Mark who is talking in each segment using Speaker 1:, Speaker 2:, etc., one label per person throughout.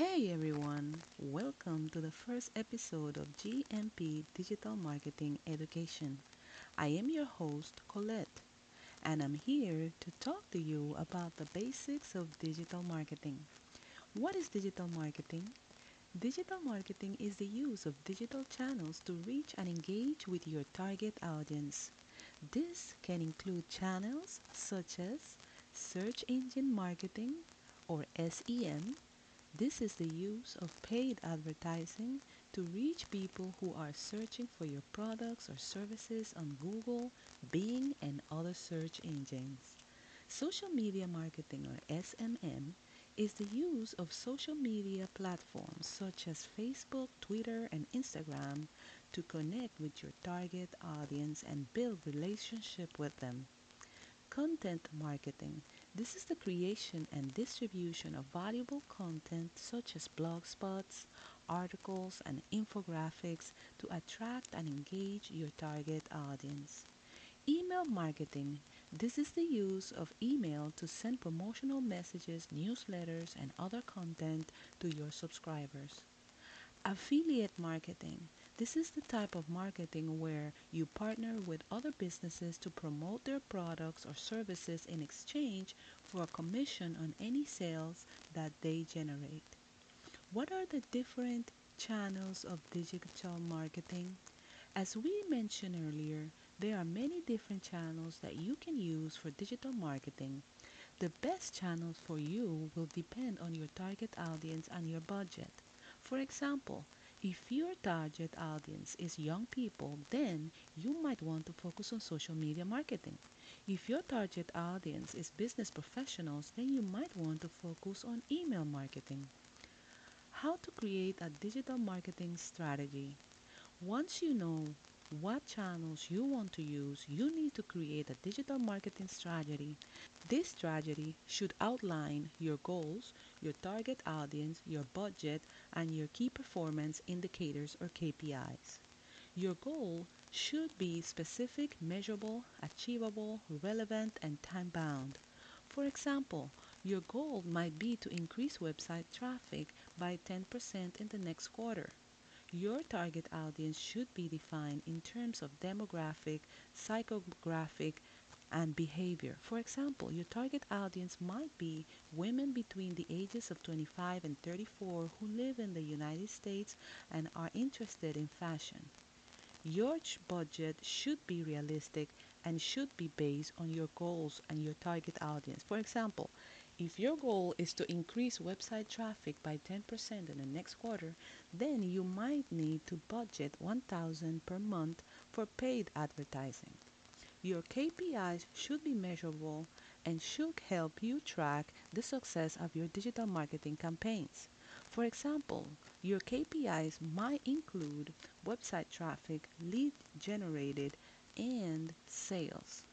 Speaker 1: Hey everyone, welcome to the first episode of GMP Digital Marketing Education. I am your host, Colette, and I'm here to talk to you about the basics of digital marketing. What is digital marketing? Digital marketing is the use of digital channels to reach and engage with your target audience. This can include channels such as search engine marketing or SEM this is the use of paid advertising to reach people who are searching for your products or services on Google, Bing, and other search engines. Social media marketing or SMM is the use of social media platforms such as Facebook, Twitter, and Instagram to connect with your target audience and build relationship with them. Content marketing. This is the creation and distribution of valuable content such as blog spots, articles, and infographics to attract and engage your target audience. Email marketing. This is the use of email to send promotional messages, newsletters, and other content to your subscribers. Affiliate marketing. This is the type of marketing where you partner with other businesses to promote their products or services in exchange for a commission on any sales that they generate. What are the different channels of digital marketing? As we mentioned earlier, there are many different channels that you can use for digital marketing. The best channels for you will depend on your target audience and your budget. For example, if your target audience is young people, then you might want to focus on social media marketing. If your target audience is business professionals, then you might want to focus on email marketing. How to create a digital marketing strategy. Once you know what channels you want to use, you need to create a digital marketing strategy. This strategy should outline your goals, your target audience, your budget, and your key performance indicators or KPIs. Your goal should be specific, measurable, achievable, relevant, and time bound. For example, your goal might be to increase website traffic by 10% in the next quarter. Your target audience should be defined in terms of demographic, psychographic, and behavior. For example, your target audience might be women between the ages of 25 and 34 who live in the United States and are interested in fashion. Your budget should be realistic and should be based on your goals and your target audience. For example, if your goal is to increase website traffic by 10% in the next quarter, then you might need to budget 1000 per month for paid advertising. Your KPIs should be measurable and should help you track the success of your digital marketing campaigns. For example, your KPIs might include website traffic, lead generated, and sales.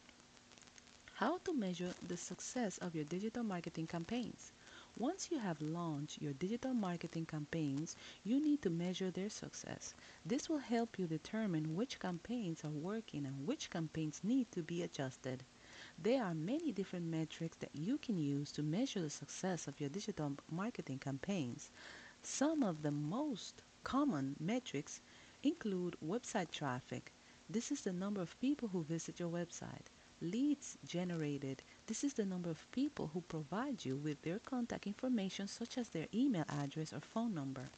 Speaker 1: How to measure the success of your digital marketing campaigns. Once you have launched your digital marketing campaigns, you need to measure their success. This will help you determine which campaigns are working and which campaigns need to be adjusted. There are many different metrics that you can use to measure the success of your digital marketing campaigns. Some of the most common metrics include website traffic. This is the number of people who visit your website Leads generated. This is the number of people who provide you with their contact information such as their email address or phone number.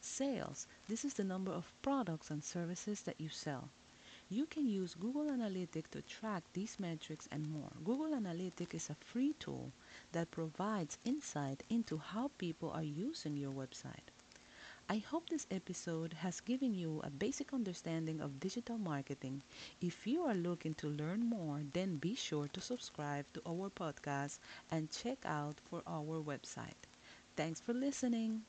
Speaker 1: Sales. This is the number of products and services that you sell. You can use Google Analytics to track these metrics and more. Google Analytics is a free tool that provides insight into how people are using your website. I hope this episode has given you a basic understanding of digital marketing. If you are looking to learn more, then be sure to subscribe to our podcast and check out for our website. Thanks for listening.